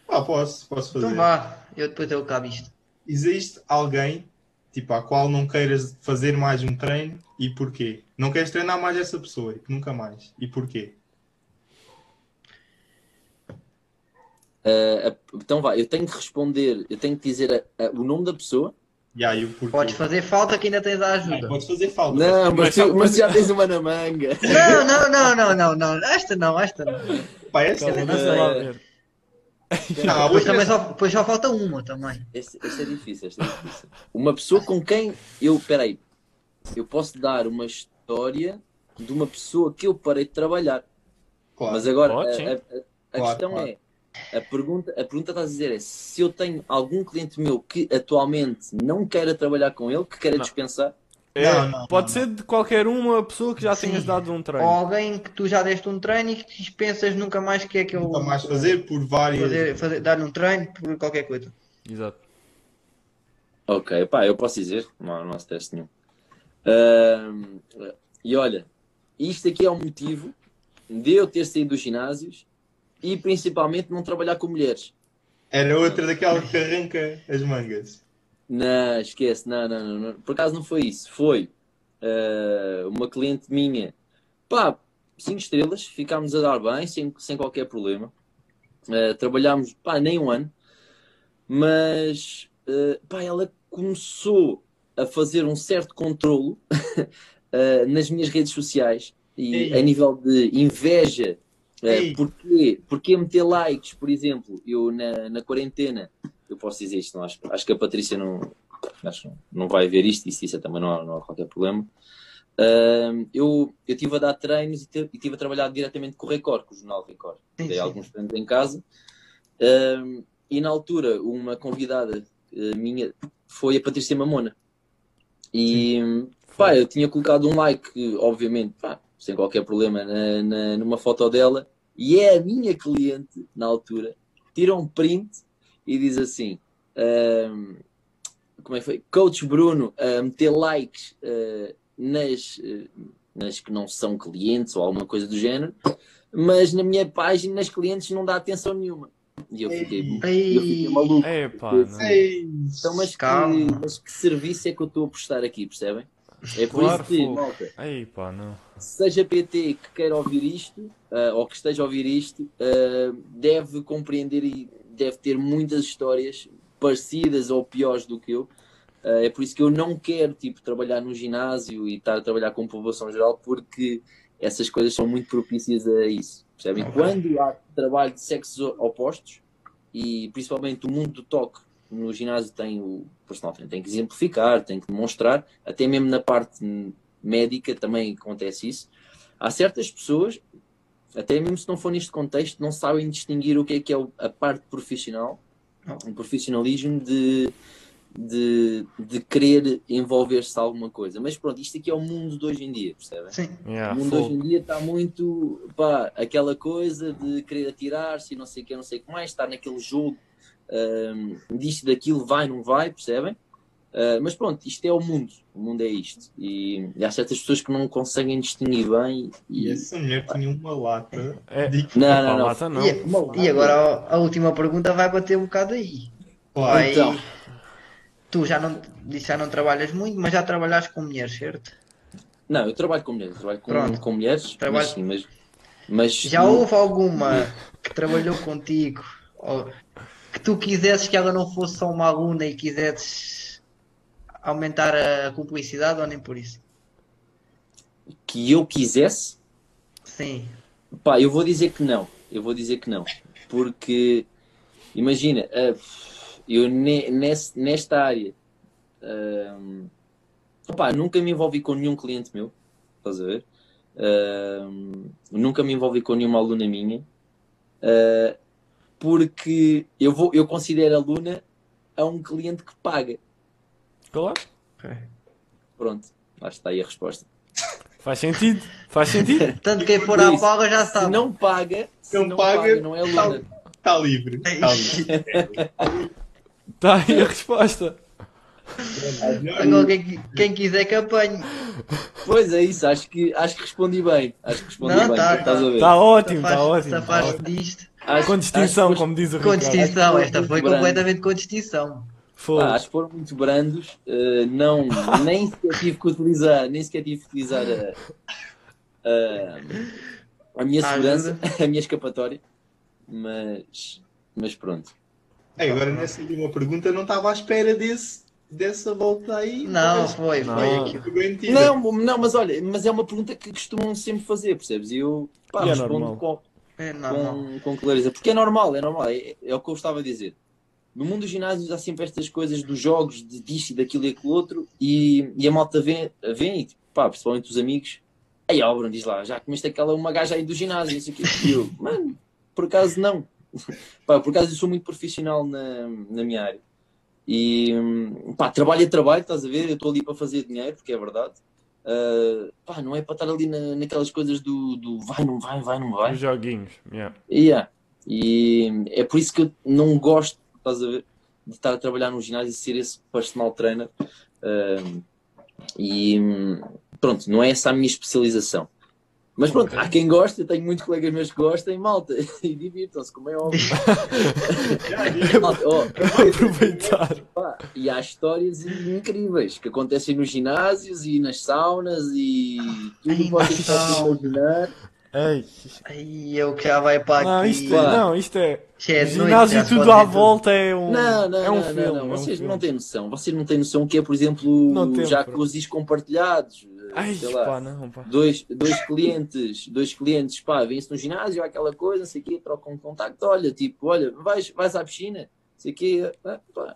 Speaker 2: Ah, posso, posso fazer.
Speaker 3: Então vá, eu depois eu acabo isto.
Speaker 2: Existe alguém, tipo, a qual não queiras fazer mais um treino e porquê? Não queres treinar mais essa pessoa, e nunca mais. E porquê?
Speaker 4: A- então vá, eu tenho que responder, eu tenho que dizer a- a- o nome da pessoa.
Speaker 2: E aí o porquê?
Speaker 3: Podes fazer falta que ainda tens a
Speaker 2: Ah,
Speaker 3: ajuda.
Speaker 2: podes fazer falta.
Speaker 4: Não, mas,
Speaker 5: Mas
Speaker 4: tu, mas já tens uma na manga.
Speaker 3: Não, não, não, não, não, não. Esta não, esta não.
Speaker 2: Pá, esta não
Speaker 4: é-.
Speaker 2: Não,
Speaker 3: Depois
Speaker 2: outra
Speaker 3: também
Speaker 2: é-
Speaker 3: só, depois só falta uma também.
Speaker 4: Este, este é difícil, este é difícil. Uma pessoa com quem eu, peraí, eu posso dar uma história de uma pessoa que eu parei de trabalhar.
Speaker 2: Claro.
Speaker 4: Mas agora,
Speaker 5: Pode,
Speaker 4: a, a- a- a
Speaker 2: Claro,
Speaker 4: questão
Speaker 2: claro.
Speaker 4: é, a pergunta, a pergunta está a dizer é se eu tenho algum cliente meu que atualmente não queira trabalhar com ele, que queira
Speaker 5: Não.
Speaker 4: dispensar,
Speaker 5: É,
Speaker 2: Não, não,
Speaker 5: pode
Speaker 2: não,
Speaker 5: ser de qualquer uma pessoa que já
Speaker 3: Sim.
Speaker 5: tenhas dado um
Speaker 3: Ou
Speaker 5: treino.
Speaker 3: alguém que tu já deste um treino e que dispensas nunca mais que é que eu
Speaker 2: Nunca mais fazer por várias.
Speaker 3: fazer, fazer- dar-lhe um treino por qualquer coisa.
Speaker 5: Exato.
Speaker 4: ok, pá, eu posso dizer, não, não há stress nenhum. Ahm, e olha, isto aqui é o motivo de eu ter saído dos ginásios e principalmente não trabalhar com mulheres.
Speaker 2: Era outra daquela que arranca as mangas.
Speaker 4: Não, esquece, não, não, não, não. Por acaso não foi isso. Foi eh, uma cliente minha, pá, 5 estrelas, ficámos a dar bem, sem, sem qualquer problema. Eh, trabalhámos, pá, nem um ano, mas, eh, pá, ela começou a fazer um certo controlo eh, nas minhas redes sociais e
Speaker 2: Ei.
Speaker 4: a nível de inveja.
Speaker 2: Ei.
Speaker 4: porquê, porquê meter likes, por exemplo? Eu na, na quarentena eu posso dizer isto, não acho, acho que a Patrícia não, acho não- vai ver isto, e se isso também não há, não há qualquer problema. Ahm, eu eu estive a dar treinos e estive a trabalhar diretamente com o Record, com o jornal Record.
Speaker 3: Sim,
Speaker 4: Dei
Speaker 3: sim.
Speaker 4: alguns treinos em casa. Ahm, e na altura, uma convidada eh, minha foi a Patrícia Mamona. E pá, eu tinha colocado um like, obviamente, pá, sem qualquer problema, na, na- numa foto dela. E é a minha cliente, na altura, tira um print e diz assim: ahm, como é que foi? Coach Bruno a meter likes ah, nas, ah, nas que não são clientes ou alguma coisa do género, mas na minha página, nas clientes, não dá atenção nenhuma. E eu fiquei, eu fiquei
Speaker 3: Ei,
Speaker 4: maluco.
Speaker 5: Pá, não.
Speaker 2: Ei,
Speaker 4: Então, mas que, mas que serviço é que eu estou a prestar aqui, percebem? É por
Speaker 5: Claro,
Speaker 4: isso que, malta,
Speaker 5: Ei pá, não.
Speaker 4: seja PT que queira ouvir isto, ah, ou que esteja a ouvir isto, ah, deve compreender e deve ter muitas histórias parecidas ou piores do que eu. Ah, é por isso que eu não quero tipo, trabalhar no ginásio e estar a trabalhar com população geral, porque essas coisas são muito propícias a isso. Percebem?
Speaker 3: Ok.
Speaker 4: Quando há trabalho de sexos opostos, e principalmente o mundo do toque no ginásio tem o personal trainer tem que exemplificar, tem que demonstrar, até mesmo na parte médica também acontece isso. Há certas pessoas, até mesmo se não for neste contexto, não sabem distinguir o que é que é a parte profissional, o profissionalismo de, de, de querer envolver-se a alguma coisa. Mas pronto, isto aqui é o mundo de hoje em dia, percebem?
Speaker 3: Sim.
Speaker 5: Yeah,
Speaker 4: o mundo hoje em dia está muito pá, aquela coisa de querer atirar-se e não sei o que, não sei o que mais, estar naquele jogo hum, disto e daquilo, vai, não vai, percebem? Ah, mas pronto, isto é o mundo, o mundo é isto. E, há certas pessoas que não conseguem distinguir bem.
Speaker 2: E
Speaker 4: E,
Speaker 2: essa mulher tinha uma lata
Speaker 5: É.
Speaker 2: de
Speaker 4: não, não, não.
Speaker 5: lata não.
Speaker 3: E, e agora a, a última pergunta vai bater um bocado aí. Vai-
Speaker 4: Então.
Speaker 3: Tu já não, disse já não trabalhas muito, mas já trabalhaste com mulheres, certo?
Speaker 4: Não, eu trabalho com mulheres, eu trabalho com,
Speaker 3: Pronto.
Speaker 4: com mulheres,
Speaker 3: Trabalho-
Speaker 4: mas sim, mas, mas
Speaker 3: Já houve alguma que trabalhou contigo ou que tu quisesses que ela não fosse só uma aluna e quisesses aumentar a cumplicidade ou nem por isso?
Speaker 4: que eu quisesse,
Speaker 3: Sim.
Speaker 4: Pá, eu vou dizer que não. Eu vou dizer que não. Porque, imagina, ah, eu nesta área, ahm, opá, nunca me envolvi com nenhum cliente meu. Estás a ver? Ahm, nunca me envolvi com nenhuma aluna minha. ah, porque eu, vou, eu considero aluna a um cliente que paga.
Speaker 5: Claro.
Speaker 4: Pronto, lá está aí a resposta.
Speaker 5: Faz sentido. Faz sentido.
Speaker 3: Tanto quem for à paga já
Speaker 4: Se
Speaker 3: sabe.
Speaker 4: não paga, se
Speaker 2: Não
Speaker 4: não,
Speaker 2: paga,
Speaker 4: paga, não é
Speaker 2: tá-
Speaker 4: aluna.
Speaker 2: Está livre. Está livre.
Speaker 5: Está aí a resposta.
Speaker 3: Agora quem, quem quiser que apanhe.
Speaker 4: Pois é isso, acho que, acho que respondi bem. Acho que respondi
Speaker 3: Não,
Speaker 4: bem.
Speaker 3: tá, tá.
Speaker 5: Está ótimo, está ótimo. tá ótimo.
Speaker 3: disto.
Speaker 4: Acho-
Speaker 5: Com distinção,
Speaker 4: acho
Speaker 5: como diz o
Speaker 3: Com
Speaker 5: Ricardo.
Speaker 3: distinção.
Speaker 4: foi
Speaker 3: Esta foi completamente com distinção.
Speaker 4: Pá, acho que foram muito brandos. eh, não, nem sequer tive que utilizar, nem sequer tive que utilizar a, a, a minha
Speaker 3: A
Speaker 4: segurança, a minha escapatória. Mas, mas pronto.
Speaker 2: Ei, agora nessa última pergunta não estava à espera desse, dessa volta aí.
Speaker 3: Não,
Speaker 2: Mas
Speaker 3: foi,
Speaker 5: Não.
Speaker 3: foi
Speaker 2: bem metida.
Speaker 4: Não, não, mas olha, mas é uma pergunta que costumam sempre fazer, percebes? E eu pá,
Speaker 5: E é
Speaker 4: respondo
Speaker 5: normal.
Speaker 4: com,
Speaker 3: É normal.
Speaker 4: com, com clareza. Porque é normal, é normal. É, é o que eu estava a dizer. No mundo dos ginásios há sempre estas coisas dos jogos, de disto e daquilo e aquilo outro, e, e a malta vem, vem e, tipo, pá, principalmente os amigos, aí ó, Bruno, diz lá, já comeste aquela uma gaja aí do ginásio, não sei o quê. E eu, mano, por acaso não. pá, por acaso eu sou muito profissional na, na minha área. E pá, trabalho é trabalho, estás a ver? Eu estou ali para fazer dinheiro, porque é verdade. Ah, pá, não é para estar ali na, naquelas coisas do, do vai, não vai, vai, não vai.
Speaker 5: Os joguinhos. Yeah.
Speaker 4: Yeah. E é por isso que eu não gosto, estás a ver, de estar a trabalhar num ginásio e ser esse personal trainer. Um, e pronto, não é essa a minha especialização. Mas pronto, há quem goste, eu tenho muitos colegas meus que gostem, malta, e divirtam-se, como é óbvio. Malta, ó,
Speaker 5: Aproveitar.
Speaker 4: e há histórias incríveis que acontecem nos ginásios e nas saunas e tudo
Speaker 3: Ai,
Speaker 4: vocês possam imaginar.
Speaker 5: Ei.
Speaker 3: Aí eu que já vai para
Speaker 5: Não,
Speaker 3: aqui.
Speaker 5: isto,
Speaker 4: Pá.
Speaker 5: não, isto é.
Speaker 3: É
Speaker 5: o ginásio
Speaker 3: noite,
Speaker 5: e tudo à volta é um.
Speaker 4: Não, não,
Speaker 5: é um
Speaker 4: não,
Speaker 5: filme.
Speaker 4: não, não.
Speaker 5: é um
Speaker 4: Vocês
Speaker 5: filme.
Speaker 4: não têm noção. Vocês não têm noção o que é, por exemplo, já
Speaker 5: pá.
Speaker 4: cozidos compartilhados. eh,
Speaker 5: Ai,
Speaker 4: sei lá,
Speaker 5: pá, não, pá.
Speaker 4: dois, dois clientes, dois clientes, pá, vêm-se no ginásio, aquela coisa, não sei o quê, trocam um contacto, olha, tipo, olha, vais, vais à piscina, não sei o quê, ah, pá.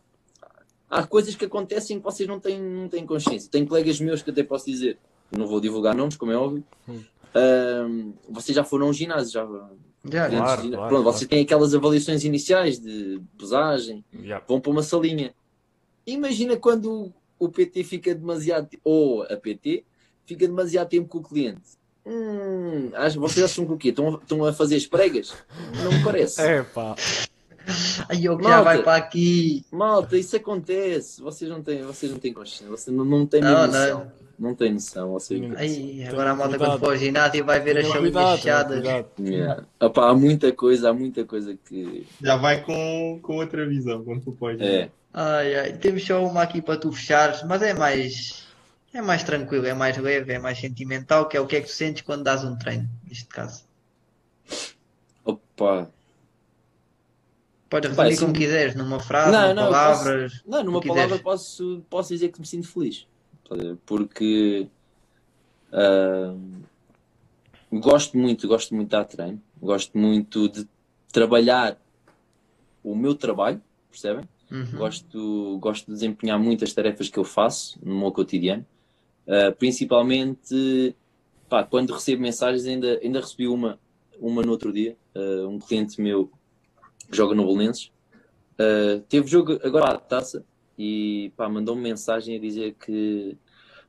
Speaker 4: Há coisas que acontecem que vocês não têm, não têm consciência. Tenho colegas meus que até posso dizer, não vou divulgar nomes, como é óbvio,
Speaker 5: Hum.
Speaker 4: Ahm, vocês já foram ao ginásio, já. Clientes
Speaker 5: Claro,
Speaker 4: ginásio.
Speaker 5: claro,
Speaker 4: Pronto,
Speaker 5: claro.
Speaker 4: vocês têm aquelas avaliações iniciais de pesagem,
Speaker 5: Yeah.
Speaker 4: vão para uma salinha. Imagina quando o PT fica demasiado, ou a PT fica demasiado tempo com o cliente. Hum, vocês acham que o quê? Estão, estão a fazer as pregas? Não me parece.
Speaker 5: É pá.
Speaker 3: Aí eu que já vai para aqui.
Speaker 4: Malta, isso acontece. Vocês não têm, vocês não têm consciência. Vocês não, não têm
Speaker 3: Não,
Speaker 4: mesmo
Speaker 3: não.
Speaker 4: noção. Não têm noção. Vocês...
Speaker 3: Agora a malta
Speaker 5: Cuidado.
Speaker 3: quando for ao ginásio vai ver as chavinhas fechadas.
Speaker 4: Yeah. Opá, há muita coisa, há muita coisa que.
Speaker 2: Já vai com, com outra visão, quando tu podes.
Speaker 4: É.
Speaker 3: Ai, ai, temos só uma aqui para tu fechares, mas é mais. É mais tranquilo, é mais leve, é mais sentimental, que é o que é que tu sentes quando dás um treino, neste caso.
Speaker 4: Opa.
Speaker 3: Podes resumir
Speaker 4: assim-
Speaker 3: como quiseres, numa frase,
Speaker 4: Não,
Speaker 3: numa
Speaker 4: não,
Speaker 3: palavras.
Speaker 4: Não, numa palavra
Speaker 3: quiseres.
Speaker 4: posso, posso dizer que me sinto feliz. Porque ah, gosto muito, gosto muito de dar treino, gosto muito de trabalhar o meu trabalho, percebem?
Speaker 3: Uhum.
Speaker 4: Gosto, gosto de desempenhar muitas tarefas que eu faço no meu cotidiano, Ah, principalmente pá, quando recebo mensagens, ainda, ainda recebi uma, uma no outro dia, ah, um cliente meu joga no Belenenses, ah, teve jogo agora à taça e mandou-me mensagem a dizer que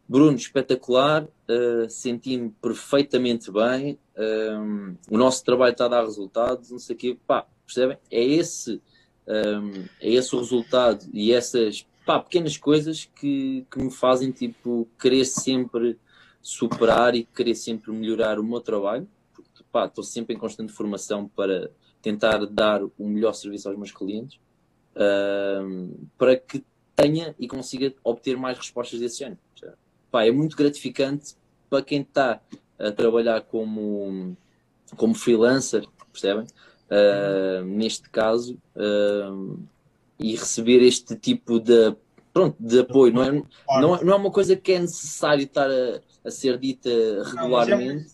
Speaker 4: Bruno, espetacular, ah, senti-me perfeitamente bem, ah, o nosso trabalho está a dar resultados, não sei o quê, pá, percebem? É esse um, é esse o resultado e essas pá, pequenas coisas que, que me fazem tipo querer sempre superar e querer sempre melhorar o meu trabalho. Porque estou sempre em constante formação para tentar dar o melhor serviço aos meus clientes um, para que tenha e consiga obter mais respostas desse ano pá, é muito gratificante para quem está a trabalhar como como freelancer percebem? Uh, neste caso uh, e receber este tipo de pronto de apoio não é, não, é- não é uma coisa que é necessário estar a, a ser dita regularmente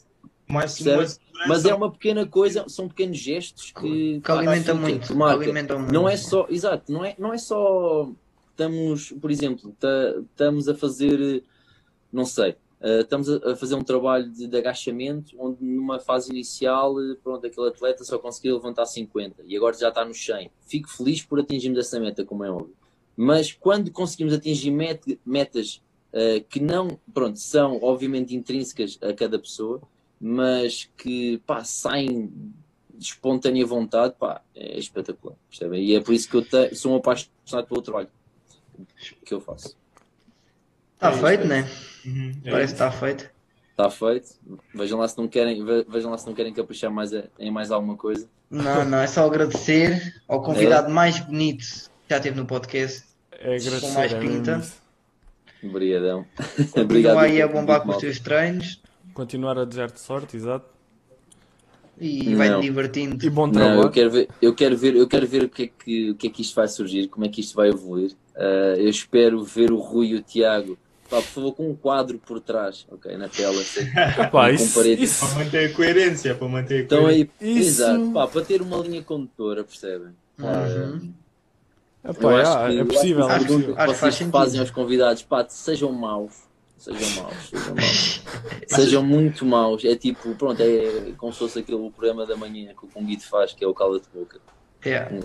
Speaker 2: Mais segurança.
Speaker 4: mas é uma pequena coisa são pequenos gestos que,
Speaker 3: Que alimenta
Speaker 4: que-
Speaker 3: muito. que
Speaker 4: marca.
Speaker 3: alimenta muito.
Speaker 4: não é só exato não é não é só estamos por exemplo estamos a fazer não sei Uh, estamos a fazer um trabalho de, de agachamento onde numa fase inicial uh, pronto, aquele atleta só conseguiu levantar 50 e agora já está no 100 fico feliz por atingirmos essa meta como é óbvio Mas quando conseguimos atingir met- metas eh, que não, pronto, são obviamente intrínsecas a cada pessoa, mas que pá, saem de espontânea vontade, pá, é espetacular. Percebem? E é por isso que eu te- sou um apaixonado pelo trabalho que eu faço.
Speaker 3: Está
Speaker 2: É
Speaker 3: feito,
Speaker 2: é
Speaker 3: né?
Speaker 2: Uhum, é
Speaker 3: Parece que está feito.
Speaker 4: Está feito. Vejam lá se não querem, ve- vejam lá se não querem caprichar mais a- em mais alguma coisa.
Speaker 3: Não, não, é só agradecer ao convidado mais bonito que já teve no podcast.
Speaker 5: É agradecer,
Speaker 3: Com mais
Speaker 5: é
Speaker 3: pinta.
Speaker 4: Obrigadão.
Speaker 3: Continua aí a bombar com os teus treinos
Speaker 5: Continuar a desejar-te sorte, exato.
Speaker 3: e vai-te
Speaker 4: Não.
Speaker 3: divertindo.
Speaker 5: E bom
Speaker 4: Não,
Speaker 5: trabalho.
Speaker 4: eu quero ver, eu quero ver, eu quero ver o que é que, o que é que isto vai surgir, como é que isto vai evoluir. Ah, eu espero ver o Rui e o Tiago, pá, por favor, com um quadro por trás, ok, na tela. assim.
Speaker 5: Epá,
Speaker 4: com
Speaker 5: isso,
Speaker 4: paredes.
Speaker 5: isso,
Speaker 2: Para manter a coerência, para manter a
Speaker 4: Então
Speaker 2: coerência.
Speaker 4: aí,
Speaker 5: Isso-
Speaker 4: exato, pá, para ter uma linha condutora, percebem?
Speaker 3: Uhum.
Speaker 5: epá,
Speaker 4: que-
Speaker 5: é
Speaker 4: eu
Speaker 5: possível,
Speaker 4: acho
Speaker 5: é possível.
Speaker 4: perguntas
Speaker 3: Acho
Speaker 4: que vocês fazem aos convidados, pá, sejam maus. Sejam maus, sejam maus. Sejam muito maus. É tipo, pronto, é como se fosse aquele programa da manhã que o Conguito faz, que é o Cala de Boca.
Speaker 3: Yeah.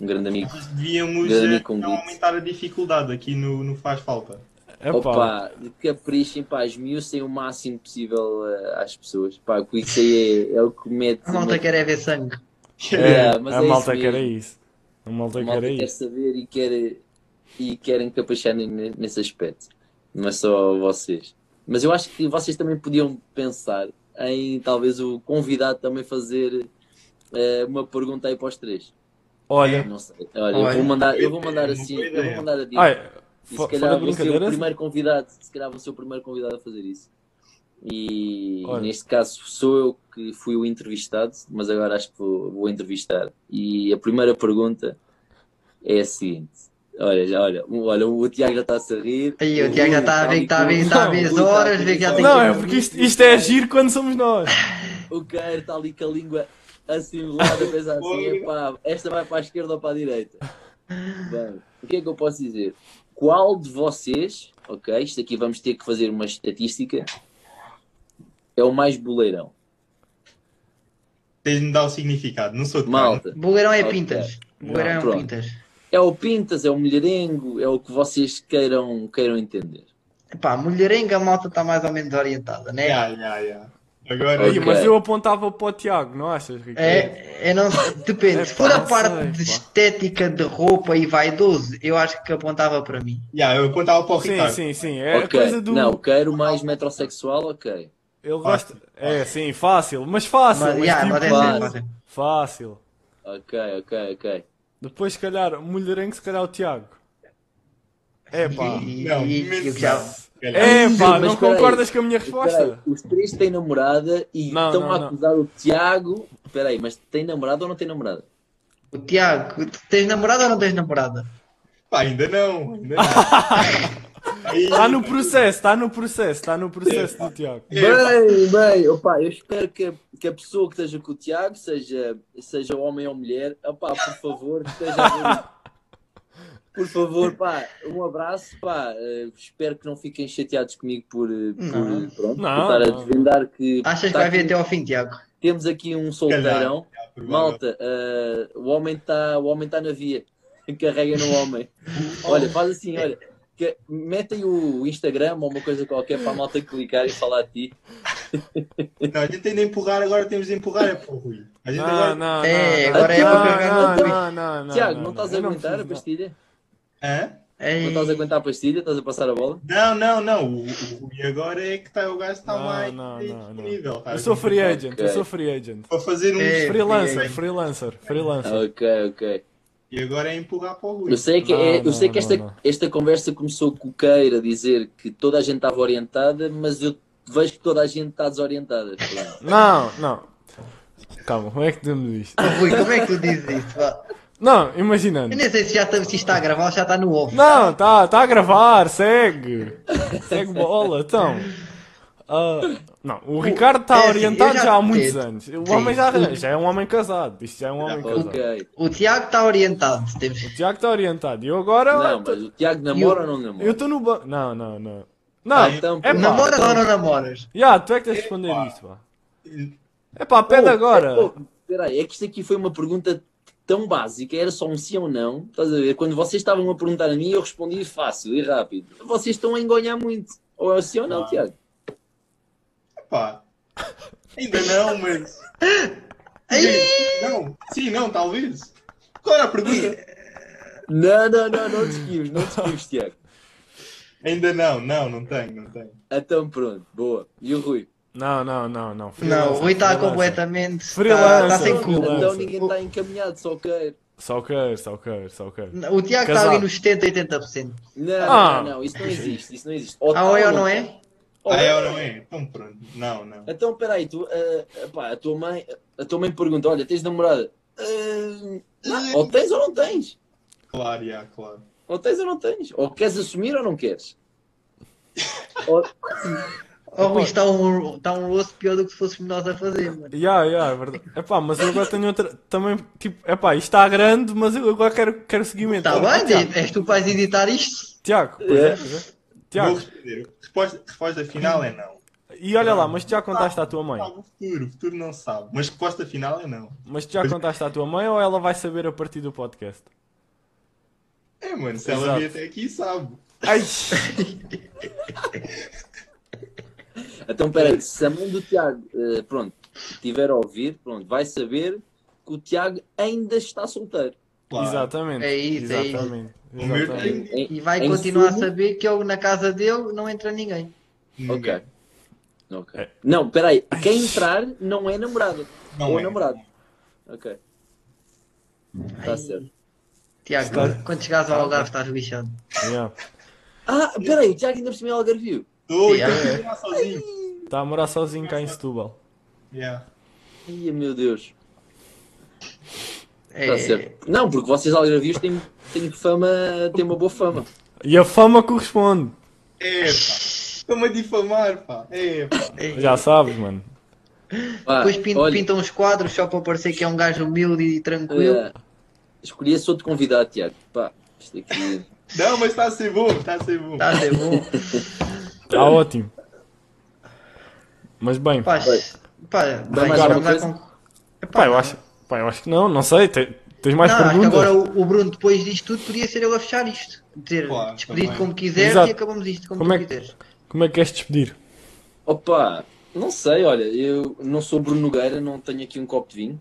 Speaker 4: Um grande amigo.
Speaker 2: Mas devíamos
Speaker 4: Grande
Speaker 2: eh,
Speaker 4: convite.
Speaker 2: aumentar a dificuldade aqui no, no Faz Falta.
Speaker 5: Epá,
Speaker 4: Opa, caprichem, pá, esmiuçem o máximo possível eh, às pessoas. Pá, que isso aí é, é o que mete.
Speaker 3: A malta quer é ver sangue.
Speaker 5: é,
Speaker 4: Yeah, mas
Speaker 5: a
Speaker 4: é
Speaker 5: malta quer é isso. A malta
Speaker 4: A malta
Speaker 5: quer é
Speaker 4: quer
Speaker 5: isso.
Speaker 4: saber e, quer, e querem caprichar ne- nesse aspecto. Não é só vocês. Mas eu acho que vocês também podiam pensar em talvez o convidado também fazer eh, uma pergunta aí para os três.
Speaker 5: Olha,
Speaker 4: Não sei. Olha, eu
Speaker 3: Olha.
Speaker 4: vou mandar, eu vou mandar assim, eu vou mandar a dica.
Speaker 5: ai,
Speaker 4: E se calhar vou ser o primeiro convidado, se calhar vou ser o primeiro convidado a fazer isso. E
Speaker 5: Olha.
Speaker 4: neste caso sou eu que fui o entrevistado, mas agora acho que vou, vou entrevistar. E a primeira pergunta é a seguinte: olha, já, olha, o- olha, o Tiago já está-se a rir.
Speaker 3: Aí o Tiago já está a ver que está a ver, está a ver as
Speaker 4: está
Speaker 3: horas, vê que já tem
Speaker 5: Não,
Speaker 3: que-
Speaker 5: é porque isto, isto é agir quando somos nós.
Speaker 4: O Queiro está ali com a língua assimilada, a pensar assim: epá, esta vai para a esquerda ou para a direita. Bem, o que é que eu posso dizer? Qual de vocês, ok, isto aqui vamos ter que fazer uma estatística, é o mais boleirão?
Speaker 2: Tens de me dar o significado. Não sou de
Speaker 4: Malta.
Speaker 3: Bugueirão é
Speaker 4: Ok.
Speaker 3: pintas. Bugueirão é pintas.
Speaker 4: É o Pintas, é o Mulherengo, é o que vocês queiram, queiram entender.
Speaker 3: Pá, mulherenga a malta está mais ou menos orientada,
Speaker 2: não.
Speaker 3: né?
Speaker 2: Ya, ya, ya. Agora,
Speaker 5: Aí,
Speaker 4: Ok.
Speaker 5: mas eu apontava para o Tiago, não achas, Ricardo?
Speaker 3: É, é não, depende. Se
Speaker 5: É,
Speaker 3: for
Speaker 5: pá,
Speaker 3: a parte
Speaker 5: sei,
Speaker 3: de
Speaker 5: pá.
Speaker 3: estética de roupa e vaidoso, eu acho que apontava para mim.
Speaker 2: Ya, eu apontava para o
Speaker 5: Sim,
Speaker 2: Ricardo.
Speaker 5: sim, sim. É a
Speaker 4: ok,
Speaker 5: coisa do.
Speaker 4: não, quero mais metrosexual, ok.
Speaker 5: Ele gosta. É, sim, fácil. Mas fácil.
Speaker 3: Mas,
Speaker 5: Mas,
Speaker 3: yeah,
Speaker 5: tipo,
Speaker 3: mas é
Speaker 4: fácil.
Speaker 3: mas é-
Speaker 5: Fácil.
Speaker 4: Ok, ok, ok.
Speaker 5: Depois, se calhar, mulherengo, se calhar o Tiago. É pá.
Speaker 2: Não, menos não.
Speaker 5: É pá, não
Speaker 4: espera aí,
Speaker 5: concordas com a minha
Speaker 4: Espera aí,
Speaker 5: resposta?
Speaker 4: os três têm namorada e
Speaker 5: Não,
Speaker 4: estão
Speaker 5: não,
Speaker 4: a
Speaker 5: não.
Speaker 4: acusar o Tiago. Espera aí, mas tem namorada ou não tem namorada?
Speaker 3: O Tiago, tens namorada ou não tens namorada?
Speaker 2: Pá, ainda não. Ainda não.
Speaker 5: Está no processo, está no processo, está no processo do Tiago.
Speaker 4: Bem, bem, opa, eu espero que a, que a pessoa que esteja com o Tiago, seja, seja homem ou mulher, opa, por favor, que esteja a. Por favor, pá, um abraço, pá. eh, espero que não fiquem chateados comigo por, eh, por,
Speaker 3: Não.
Speaker 4: pronto,
Speaker 5: Não,
Speaker 4: por estar a desvendar que
Speaker 3: Achas que vai ver
Speaker 4: aqui-
Speaker 3: até ao fim, Tiago?
Speaker 4: temos aqui um solteirão.
Speaker 2: Provável.
Speaker 4: Malta, eh, o homem está o homem tá na via. Carrega no homem. Olha, faz assim, olha. Que, mete aí o Instagram ou uma coisa qualquer para a malta clicar e falar de ti.
Speaker 2: Não, a gente tem de empurrar, agora temos de empurrar é para o Rui. A gente
Speaker 5: Não,
Speaker 2: agora...
Speaker 5: não,
Speaker 3: É,
Speaker 5: não,
Speaker 3: agora
Speaker 4: é
Speaker 5: não,
Speaker 4: para
Speaker 3: pegar no
Speaker 5: não,
Speaker 3: Rui.
Speaker 5: não, não, não,
Speaker 4: Tiago,
Speaker 5: não,
Speaker 4: não estás a
Speaker 5: não
Speaker 4: aguentar a
Speaker 5: não.
Speaker 4: pastilha?
Speaker 2: Hã?
Speaker 3: Ei,
Speaker 4: Não estás a aguentar a pastilha? Estás a passar a bola?
Speaker 2: Não, não, não. O, Rui agora é que está, o gajo está
Speaker 5: Não,
Speaker 2: mais
Speaker 5: não, não, não.
Speaker 2: disponível. tá?
Speaker 5: Eu sou free agent, eu sou free agent.
Speaker 2: Para fazer um...
Speaker 5: Freelancer, freelancer, freelancer.
Speaker 4: Ok, ok.
Speaker 2: E agora é empurrar para o Rui.
Speaker 4: Eu sei que,
Speaker 5: Não,
Speaker 4: é- eu
Speaker 5: não,
Speaker 4: sei que esta,
Speaker 5: não,
Speaker 4: esta conversa começou com o Queira a dizer que toda a gente estava orientada, mas eu vejo que toda a gente está desorientada.
Speaker 5: Não, não. Calma, como é que dizemos isto?
Speaker 3: Rui, como é que tu dizes isso? pá?
Speaker 5: Não, imaginando.
Speaker 3: Eu nem sei se já está, se está a gravar ou já está no off.
Speaker 5: Não, tá, tá a gravar, segue. Segue bola, então. Ah, não, o Ricardo está
Speaker 3: é assim,
Speaker 5: orientado
Speaker 3: eu já
Speaker 5: já há muitos
Speaker 3: tento.
Speaker 5: anos. O
Speaker 3: Sim.
Speaker 5: homem já, já é um homem casado. Isto já é um homem casado.
Speaker 4: ok.
Speaker 3: O Tiago está orientado. Temos...
Speaker 5: O Tiago está orientado. E eu agora.
Speaker 4: Não, mas o Tiago namora ou não namora?
Speaker 5: Eu estou no banco. Não, não, não. Não,
Speaker 4: Ah, então,
Speaker 5: é pá.
Speaker 3: Namoras ou não namoras?
Speaker 5: Já, tu é que tens de responder
Speaker 2: Epá.
Speaker 5: isto, pá. É pá, pede
Speaker 4: Oh,
Speaker 5: agora.
Speaker 4: oh, Espera aí, é que isto aqui foi uma pergunta tão básica, era só um sim ou não. Estás a ver? Quando vocês estavam a perguntar a mim, eu respondi fácil e rápido. Vocês estão a engonhar muito. Ou é sim ou não,
Speaker 2: Ah.
Speaker 4: Tiago?
Speaker 2: Pá. Ainda não, mas. Não. Sim, não, talvez. Qual era a pergunta?
Speaker 4: Não, não, não, não te esquives, não te esquives, Tiago.
Speaker 2: Ainda não, não, não tenho, não tenho.
Speaker 4: Então pronto, boa. E o Rui?
Speaker 5: Não, não, não, não.
Speaker 3: Não, o
Speaker 5: Freelancer,
Speaker 3: Rui está
Speaker 5: freelancer.
Speaker 3: completamente. Está
Speaker 5: Freelancer,
Speaker 3: tá sem
Speaker 5: freelancer.
Speaker 3: cu.
Speaker 4: Então ninguém está encaminhado, só quer.
Speaker 5: Só quer, só quer, só quer.
Speaker 3: O Tiago está ali nos 70, 80%.
Speaker 4: Não,
Speaker 5: Ah.
Speaker 4: não, não, isso não existe, isso não existe. Ou
Speaker 3: Ah,
Speaker 4: tá
Speaker 3: ou é ou
Speaker 4: ou
Speaker 3: não é?
Speaker 4: Ou
Speaker 2: Ah, é ou não é? Então pronto. Não, não.
Speaker 4: Então, peraí, tu, pá, a tua mãe, a tua mãe pergunta, olha, tens namorada? Não, ou tens ou não tens?
Speaker 2: Claro, já, claro.
Speaker 4: Ou tens ou não tens? Ou queres assumir ou não queres? Ou-
Speaker 3: Oh, Rui, está um, está um rosto pior do que se fôssemos nós a fazer, mano.
Speaker 5: Ya, ya, é verdade. Epá, mas eu agora tenho outra. Também, tipo, epá, isto está grande, mas eu agora quero, quero seguimento.
Speaker 3: Está
Speaker 5: Oh,
Speaker 3: bem, és tu que vais editar isto?
Speaker 5: Tiago, pois é, pois é.
Speaker 2: Vou
Speaker 5: Tiago,
Speaker 2: responder. Resposta, resposta final é não.
Speaker 5: e olha lá, mas tu já contaste à tua mãe?
Speaker 2: Sabe o futuro, o futuro não sabe. Mas resposta final é não.
Speaker 5: Mas tu já contaste à tua mãe ou ela vai saber a partir do podcast?
Speaker 2: É, mano, se ela vir até aqui, sabe.
Speaker 5: Ai!
Speaker 4: Então, peraí, se a mãe do Tiago, eh, pronto, estiver a ouvir, pronto, vai saber que o Tiago ainda está solteiro.
Speaker 2: Claro.
Speaker 5: Exatamente.
Speaker 3: É isso, é isso.
Speaker 5: exatamente. Exatamente.
Speaker 4: Em-
Speaker 3: E vai continuar a saber que eu, na casa dele não entra ninguém.
Speaker 2: Ninguém.
Speaker 4: Ok. Ok.
Speaker 5: É.
Speaker 4: Não, peraí, quem entrar não é namorada.
Speaker 2: Não
Speaker 4: ou
Speaker 2: é.
Speaker 4: namorado. Ok. Está certo.
Speaker 3: Tiago,
Speaker 5: Está-
Speaker 3: quando chegares ao Algarve estás lixado.
Speaker 5: Yeah.
Speaker 4: Ah, peraí, o Tiago ainda cima é Algarvio.
Speaker 2: Estou,
Speaker 3: Yeah.
Speaker 2: então vou lá sozinho.
Speaker 5: Está a morar sozinho cá em Setúbal.
Speaker 2: Yeah.
Speaker 4: Ai, meu Deus.
Speaker 3: É,
Speaker 4: Está certo. Não, porque vocês Algarvios têm, têm fama, têm uma boa fama.
Speaker 5: E a fama corresponde.
Speaker 2: É, pá. Estou-me a difamar, pá. É, pá.
Speaker 3: é.
Speaker 5: Já sabes, mano.
Speaker 4: Pá,
Speaker 3: Depois pintam,
Speaker 4: olha,
Speaker 3: pintam uns quadros só para parecer que é um gajo humilde e tranquilo.
Speaker 4: eh, escolhi esse outro convidado, Tiago. Pá, isto aqui.
Speaker 2: Não, mas está a ser bom, está a ser bom.
Speaker 3: Está a ser bom.
Speaker 5: Está ótimo. Mas bem,
Speaker 3: Pá, pá, bem,
Speaker 4: mais
Speaker 3: vamos
Speaker 4: alguma
Speaker 3: lá
Speaker 4: coisa?
Speaker 3: com-
Speaker 5: pá, eu acho, pá, eu acho que não, não sei. te- Tens mais
Speaker 3: não, acho que
Speaker 5: perguntas?
Speaker 3: agora o, o Bruno, depois disto tudo, podia ser ele a fechar isto. Dizer,
Speaker 2: Claro,
Speaker 3: despedir
Speaker 2: também.
Speaker 3: como quiseres
Speaker 5: Exato.
Speaker 3: e acabamos isto como,
Speaker 5: Como é que-
Speaker 3: quiseres.
Speaker 5: Como é que queres despedir?
Speaker 4: Opa, não sei, olha, eu não sou Bruno Nogueira, não tenho aqui um copo de vinho.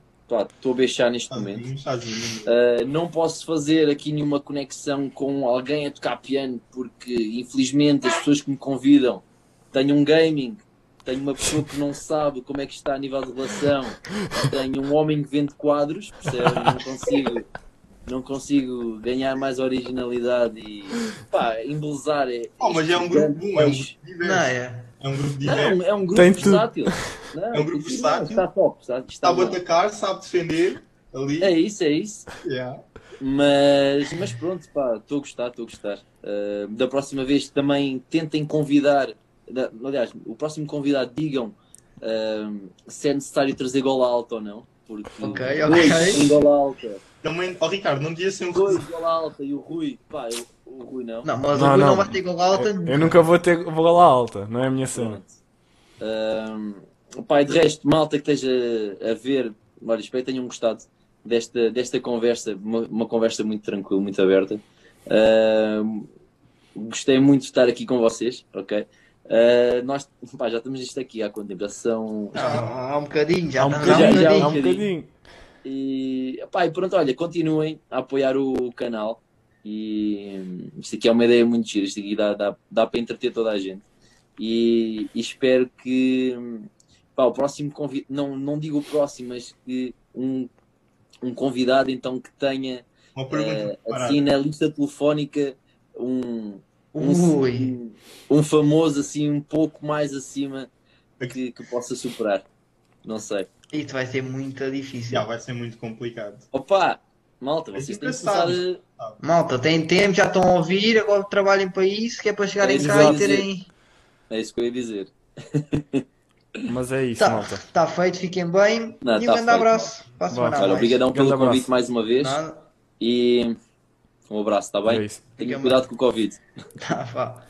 Speaker 4: Estou a beixar neste momento. Uh, não posso fazer aqui nenhuma conexão com alguém a tocar piano, porque infelizmente as pessoas que me convidam têm um gaming, tenho uma pessoa que não sabe como é que está a nível de relação, tenho um homem que vende quadros, percebe? Não consigo, não consigo ganhar mais originalidade e pá, embelezar é.
Speaker 2: Oh, mas é um grupo bom, é um grupo
Speaker 3: Não,
Speaker 2: diverso.
Speaker 3: é.
Speaker 2: É um grupo
Speaker 4: Não,
Speaker 2: diverso.
Speaker 4: é um grupo
Speaker 5: Tem
Speaker 4: versátil. Não,
Speaker 2: É um grupo
Speaker 4: não,
Speaker 2: versátil.
Speaker 4: Está top, está, está
Speaker 2: Sabe
Speaker 4: bom.
Speaker 2: atacar, sabe defender. Ali.
Speaker 4: É isso, é isso.
Speaker 2: Yeah.
Speaker 4: Mas, mas pronto, pá, estou a gostar, estou a gostar. Uh, da próxima vez também tentem convidar, da- aliás, o próximo convidado digam uh, se é necessário trazer gola alta ou não. Porque
Speaker 3: Ok,
Speaker 4: dois
Speaker 3: ok.
Speaker 4: gola alta,
Speaker 2: Também, oh, Ricardo, não devia ser um
Speaker 4: dois gola alta e o Rui, pá, eu- o Rui não.
Speaker 3: Não, mas
Speaker 5: Não,
Speaker 3: o Rui não,
Speaker 5: não.
Speaker 3: vai ter gol alta.
Speaker 5: Eu, eu nunca vou ter lá alta, não é a minha cena.
Speaker 4: Um, pá, e de resto, malta que esteja a ver, olha, espero que tenham gostado desta, desta conversa, uma, uma conversa muito tranquila, muito aberta. Um, gostei muito de estar aqui com vocês, ok? Uh, nós pá, já estamos isto aqui há quanto tempo? Já são.
Speaker 3: Ah, Há um bocadinho, já
Speaker 5: Há um bocadinho,
Speaker 3: há um
Speaker 4: já-
Speaker 5: há
Speaker 3: bocadinho.
Speaker 5: um bocadinho.
Speaker 4: E, pá, e pronto, olha, continuem a apoiar o canal. E hum, isto aqui é uma ideia muito gira. Isto aqui dá, dá, dá para entreter toda a gente. E, e espero que hum, pá, o próximo convidado, não, não digo o próximo, mas que um, um convidado então que tenha
Speaker 2: preparada.
Speaker 4: assim na lista telefónica um, um,
Speaker 3: Ui.
Speaker 4: um, famoso assim um pouco mais acima que, que possa superar. Não sei.
Speaker 3: Isto vai ser muito difícil.
Speaker 2: Já, vai ser muito complicado.
Speaker 4: Opa, malta, vocês têm que começar a.
Speaker 3: Malta, tem tempo, já estão a ouvir, agora trabalhem para isso, que é para chegarem
Speaker 4: É
Speaker 3: cá e terem.
Speaker 4: É isso que eu ia dizer.
Speaker 5: Mas é isso,
Speaker 3: Tá,
Speaker 5: malta.
Speaker 3: tá feito, fiquem bem.
Speaker 4: Não,
Speaker 3: e um
Speaker 4: tá
Speaker 3: grande
Speaker 4: feito.
Speaker 3: abraço. Para a semana mais.
Speaker 4: obrigadão pelo convite mais uma vez.
Speaker 3: Nada.
Speaker 4: E um abraço, está bem?
Speaker 5: É
Speaker 3: Fica
Speaker 4: cuidado com o Covid.
Speaker 3: Tá, vá.